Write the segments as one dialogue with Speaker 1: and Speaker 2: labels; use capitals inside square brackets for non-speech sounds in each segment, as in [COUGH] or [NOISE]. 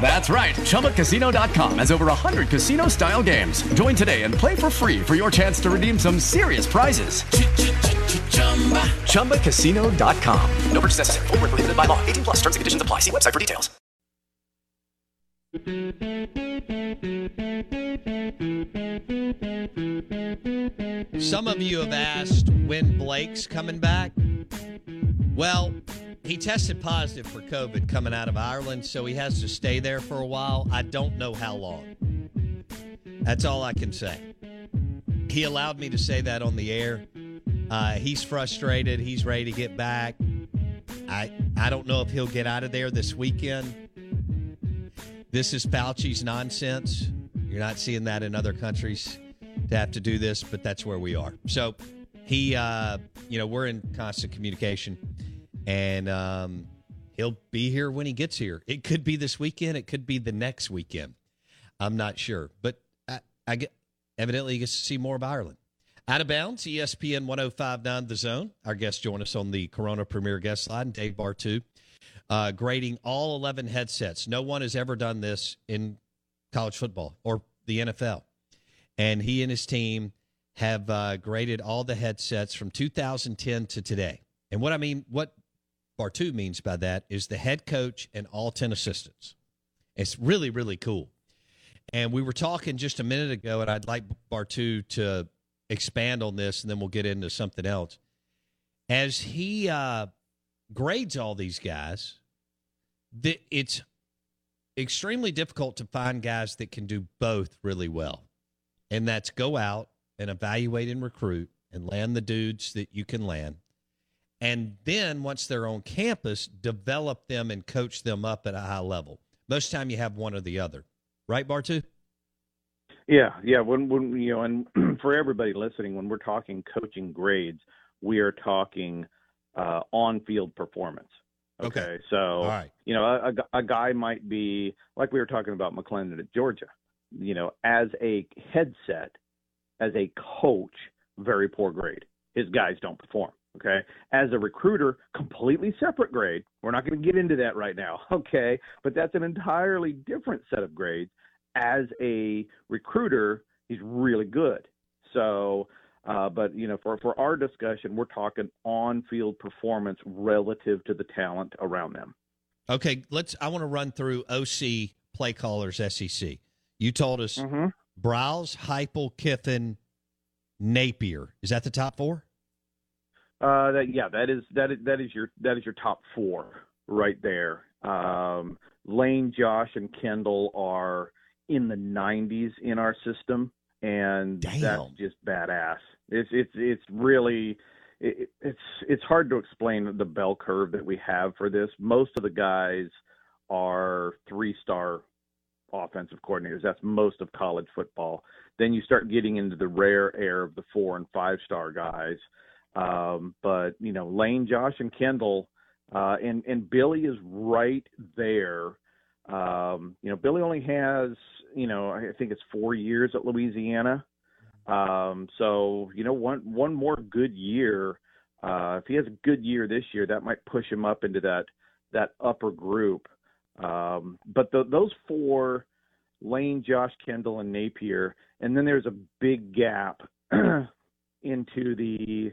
Speaker 1: That's right. ChumbaCasino.com has over 100 casino style games. Join today and play for free for your chance to redeem some serious prizes. ChumbaCasino.com. No purchase necessary. Full prohibited by law. 18 plus terms and conditions apply. See website for details.
Speaker 2: Some of you have asked when Blake's coming back. Well, he tested positive for COVID coming out of Ireland, so he has to stay there for a while. I don't know how long. That's all I can say. He allowed me to say that on the air. Uh, he's frustrated. He's ready to get back. I I don't know if he'll get out of there this weekend. This is Fauci's nonsense. You're not seeing that in other countries to have to do this, but that's where we are. So he, uh, you know, we're in constant communication and um, he'll be here when he gets here. It could be this weekend. It could be the next weekend. I'm not sure, but I, I get evidently he gets to see more of Ireland. Out of bounds, ESPN 1059 The Zone. Our guests join us on the Corona Premier guest line, Dave Bartoo, uh, grading all 11 headsets. No one has ever done this in college football or the NFL. And he and his team have uh, graded all the headsets from 2010 to today. And what I mean, what Bartoo means by that is the head coach and all 10 assistants. It's really, really cool. And we were talking just a minute ago, and I'd like Bartoo to expand on this, and then we'll get into something else. As he uh, grades all these guys, the, it's extremely difficult to find guys that can do both really well. And that's go out and evaluate and recruit and land the dudes that you can land and then once they're on campus, develop them and coach them up at a high level. Most time you have one or the other, right, Bartoo?
Speaker 3: Yeah, yeah. When when you know, and [CLEARS THROAT] for everybody listening, when we're talking coaching grades, we are talking uh, on-field performance. Okay,
Speaker 2: okay.
Speaker 3: so
Speaker 2: right.
Speaker 3: you know, a, a guy might be like we were talking about McClendon at Georgia. You know, as a headset, as a coach, very poor grade. His guys don't perform. Okay. As a recruiter, completely separate grade. We're not going to get into that right now. [LAUGHS] Okay. But that's an entirely different set of grades. As a recruiter, he's really good. So, uh, but you know, for for our discussion, we're talking on-field performance relative to the talent around them.
Speaker 2: Okay, let's. I want to run through OC play callers SEC. You told us mm-hmm. Briles, Heupel, Kiffin, Napier. Is that the top four?
Speaker 3: Uh, that, yeah, that is that is that is your that is your top four right there. Um, Lane, Josh, and Kendall are in the 90s in our system, and
Speaker 2: Damn.
Speaker 3: that's just badass. It's it's it's really it, it's it's hard to explain the bell curve that we have for this. Most of the guys are three star offensive coordinators. That's most of college football. Then you start getting into the rare air of the four and five star guys. Um, but you know, Lane, Josh, and Kendall, uh, and and Billy is right there. Um, you know, Billy only has you know I think it's four years at Louisiana. Um, so you know, one one more good year. Uh, if he has a good year this year, that might push him up into that that upper group. Um, but the, those four, Lane, Josh, Kendall, and Napier, and then there's a big gap [CLEARS THROAT] into the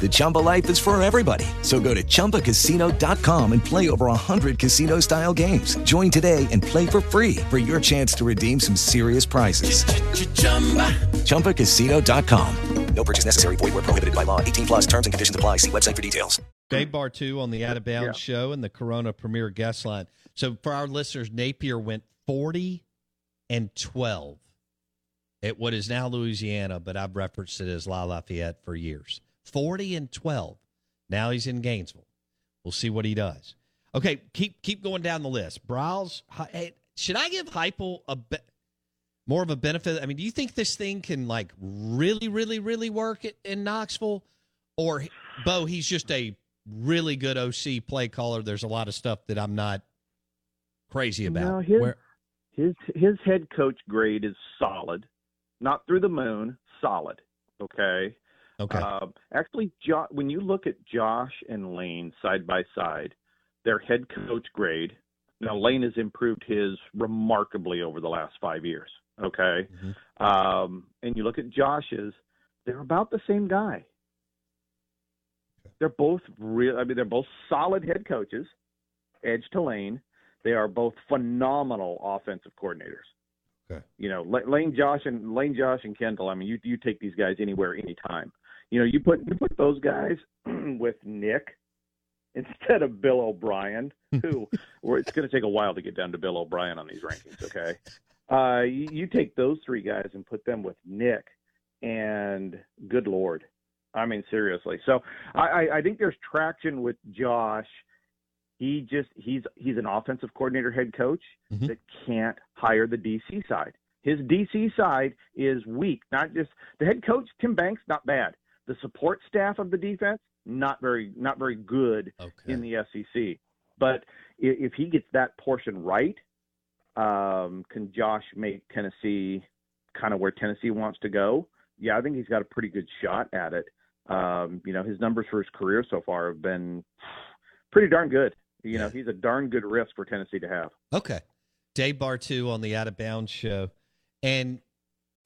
Speaker 4: The Chumba life is for everybody. So go to ChumbaCasino.com and play over 100 casino style games. Join today and play for free for your chance to redeem some serious prizes. ChumbaCasino.com.
Speaker 5: No purchase necessary. Void where prohibited by law. 18 plus terms and conditions apply. See website for details.
Speaker 2: Dave Bartoo on the Out of Bounds show and the Corona Premier Guest Line. So for our listeners, Napier went 40 and 12 at what is now Louisiana, but I've referenced it as La Lafayette for years. 40 and 12. Now he's in Gainesville. We'll see what he does. Okay, keep keep going down the list. Briles. Hey, should I give Heupel a be- more of a benefit? I mean, do you think this thing can like really, really, really work at, in Knoxville, or Bo? He's just a really good OC play caller. There's a lot of stuff that I'm not crazy about.
Speaker 3: No, his,
Speaker 2: Where-
Speaker 3: his his head coach grade is solid, not through the moon, solid. Okay.
Speaker 2: Okay.
Speaker 3: Um, actually, jo- when you look at Josh and Lane side by side, their head coach grade. Now Lane has improved his remarkably over the last five years. Okay,
Speaker 2: Mhm.
Speaker 3: um, and you look at Josh's, they're about the same guy. They're both real. I mean, they're both solid head coaches, edge to Lane. They are both phenomenal offensive coordinators.
Speaker 2: Okay.
Speaker 3: You know, La- Lane Josh and Lane Josh and Kendall. I mean, you you take these guys anywhere, anytime. You know, you put you put those guys [CLEARS THROAT] with Nick [LAUGHS] instead of Bill O'Brien, who [LAUGHS] it's going to take a while to get down to Bill O'Brien on these rankings. Okay, uh, you, you take those three guys and put them with Nick, and good lord, I mean seriously. So I, I, I think there's traction with Josh. He just he's he's an offensive coordinator head coach
Speaker 2: Mhm.
Speaker 3: that can't hire the DC side. His DC side is weak. Not just the head coach Tim Banks, not bad. The support staff of the defense, not very not very good
Speaker 2: Okay.
Speaker 3: in the SEC. But if he gets that portion right, um, can Josh make Tennessee kind of where Tennessee wants to go? Yeah, I think he's got a pretty good shot at it. Um, you know, his numbers for his career so far have been pretty darn good. You know, he's a darn good risk for Tennessee to have.
Speaker 2: Okay. Dave Bartoo on the Out of Bounds show. And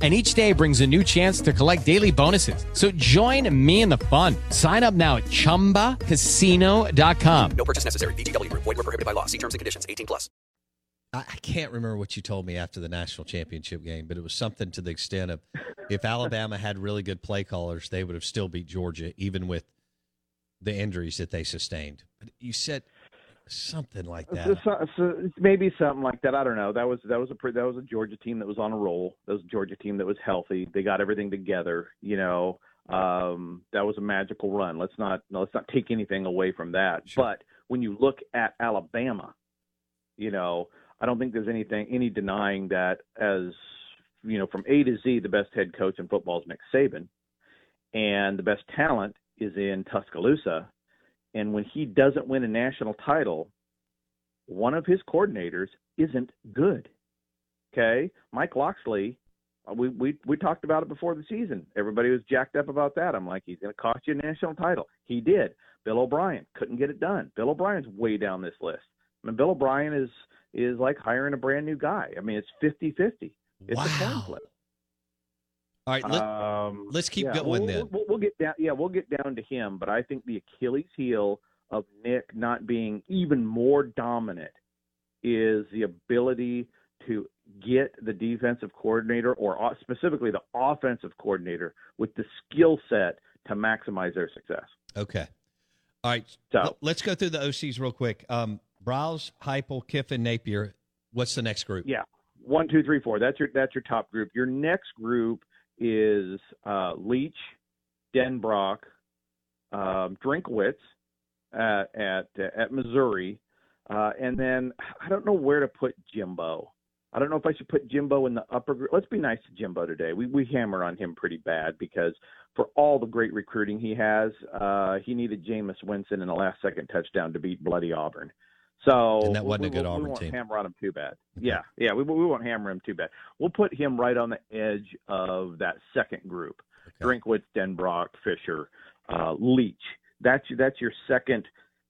Speaker 6: And each day brings a new chance to collect daily bonuses. So join me in the fun. Sign up now at chumbacasino.com.
Speaker 5: No purchase necessary. VGW Group. Void were prohibited by law. See terms and conditions. 18 plus.
Speaker 2: I I can't remember what you told me after the national championship game, but it was something to the extent of if Alabama had really good play callers, they would have still beat Georgia, even with the injuries that they sustained. But you said something like that.
Speaker 3: So, so, so maybe something like that. I don't know. That was that was a pre- that was a Georgia team that was on a roll. That was a Georgia team that was healthy. They got everything together. You know, um, that was a magical run. Let's not let's not take anything away from that. But when you look at Alabama, you know, I don't think there's anything any denying that as you know from A to Z, the best head coach in football is Nick Saban, and the best talent is in Tuscaloosa. And when he doesn't win a national title, one of his coordinators isn't good. Okay, Mike Locksley. uh, We we we talked about it before the season. Everybody was jacked up about that. I'm like, he's going to cost you a national title. He did. Bill O'Brien couldn't get it done. Bill O'Brien's way down this list. I mean, Bill O'Brien is is like hiring a brand new guy. I mean, it's 50-50. It's a coin flip.
Speaker 2: All right, let,
Speaker 3: Um,
Speaker 2: let's keep
Speaker 3: yeah,
Speaker 2: going
Speaker 3: we'll,
Speaker 2: then.
Speaker 3: We'll, we'll get down. Yeah, we'll get down to him. But I think the Achilles heel of Nick not being even more dominant is the ability to get the defensive coordinator or specifically the offensive coordinator with the skill set to maximize their success.
Speaker 2: Okay. All right. l- let's go through the OCs real quick. Um, Briles, Heupel, Kiffin, Napier. What's the next group?
Speaker 3: Yeah, one, two, three, four. That's your that's your top group. Your next group is uh, Leach, Denbrock, um, Drinkwitz at at, at Missouri, uh, and then I don't know where to put Jimbo. I don't know if I should put Jimbo in the upper. Let's be nice to Jimbo today. We we hammer on him pretty bad because for all the great recruiting he has, uh, he needed Jameis Winston in the last second touchdown to beat bloody Auburn. So
Speaker 2: And that wasn't
Speaker 3: we,
Speaker 2: a good
Speaker 3: we,
Speaker 2: Auburn
Speaker 3: we won't
Speaker 2: team.
Speaker 3: hammer on him too bad. Yeah, yeah, we we won't hammer him too bad. We'll put him right on the edge of that second group. Drinkwitz, Denbrock, Fisher, uh, Leach. That's your, that's your second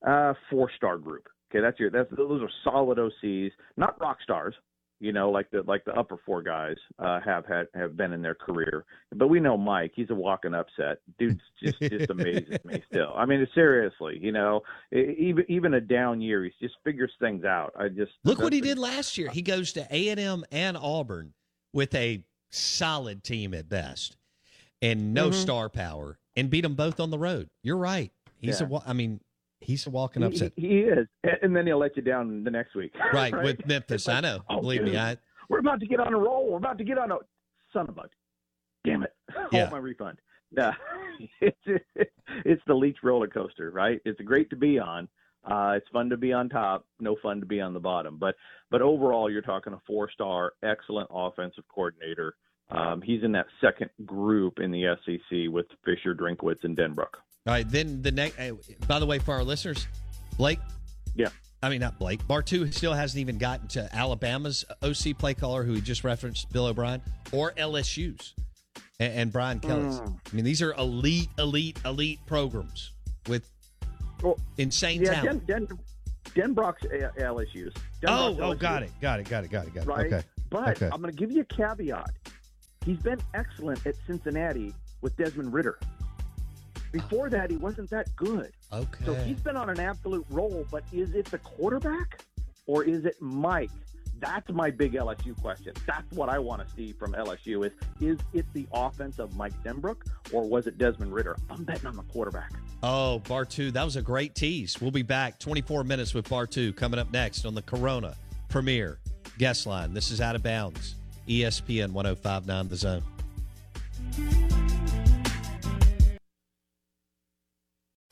Speaker 3: uh, four star group. Okay, that's your that's those are solid OCs, not rock stars. You know, like the like the upper four guys uh, have had have been in their career. But we know Mike; he's a walking upset. Dude's just just amazes me still. I mean, seriously, you know, even even a down year, he just figures things out. I just
Speaker 2: Look what he did last year. He goes to A and M and Auburn with a solid team at best, and no
Speaker 3: Mhm.
Speaker 2: star power, and beat them both on the road. You're right. He's a.
Speaker 3: Yeah.
Speaker 2: wa- I mean, he's a walking upset.
Speaker 3: He, he is, and then he'll let you down the next week. [LAUGHS]
Speaker 2: right, with Memphis. I know.
Speaker 3: oh,
Speaker 2: Believe me. I.
Speaker 3: We're about to get on a roll. We're about to get on a son of a damn it. [LAUGHS]
Speaker 2: Yeah.
Speaker 3: Hold my refund. Nah, [LAUGHS] it's it's the Leach roller coaster, right? It's great to be on. Uh, it's fun to be on top, no fun to be on the bottom. But but overall, you're talking a four star, excellent offensive coordinator. Um, he's in that second group in the SEC with Fisher, Drinkwitz, and Denbrock.
Speaker 2: All right, then the next. By the way, for our listeners, Blake.
Speaker 3: Yeah.
Speaker 2: I mean, not Blake. Bartoo still hasn't even gotten to Alabama's OC play caller, who he just referenced, Bill O'Brien, or LSU's and, and Brian Kelly's.
Speaker 3: Mm.
Speaker 2: I mean, these are elite, elite, elite programs with insane
Speaker 3: Yeah,
Speaker 2: talent.
Speaker 3: Den, Den, Denbrock's A- LSU's.
Speaker 2: oh,
Speaker 3: Denbrock's
Speaker 2: oh,
Speaker 3: LSU.
Speaker 2: got it, got it, got it, got it, got it.
Speaker 3: right?
Speaker 2: Okay,
Speaker 3: But
Speaker 2: okay.
Speaker 3: I'm going to give you a caveat. He's been excellent at Cincinnati with Desmond Ridder. Before that, he wasn't that good.
Speaker 2: Okay.
Speaker 3: So he's been on an absolute roll, but is it the quarterback or is it Mike? That's my big LSU question. That's what I want to see from LSU is is it the offense of Mike Denbrock or was it Desmond Ridder? I'm betting on the quarterback.
Speaker 2: Oh, Bartoo, that was a great tease. We'll be back 24 minutes with Bartoo coming up next on the Corona Premier Guest Line. This is Out of Bounds, ESPN 1059 The Zone.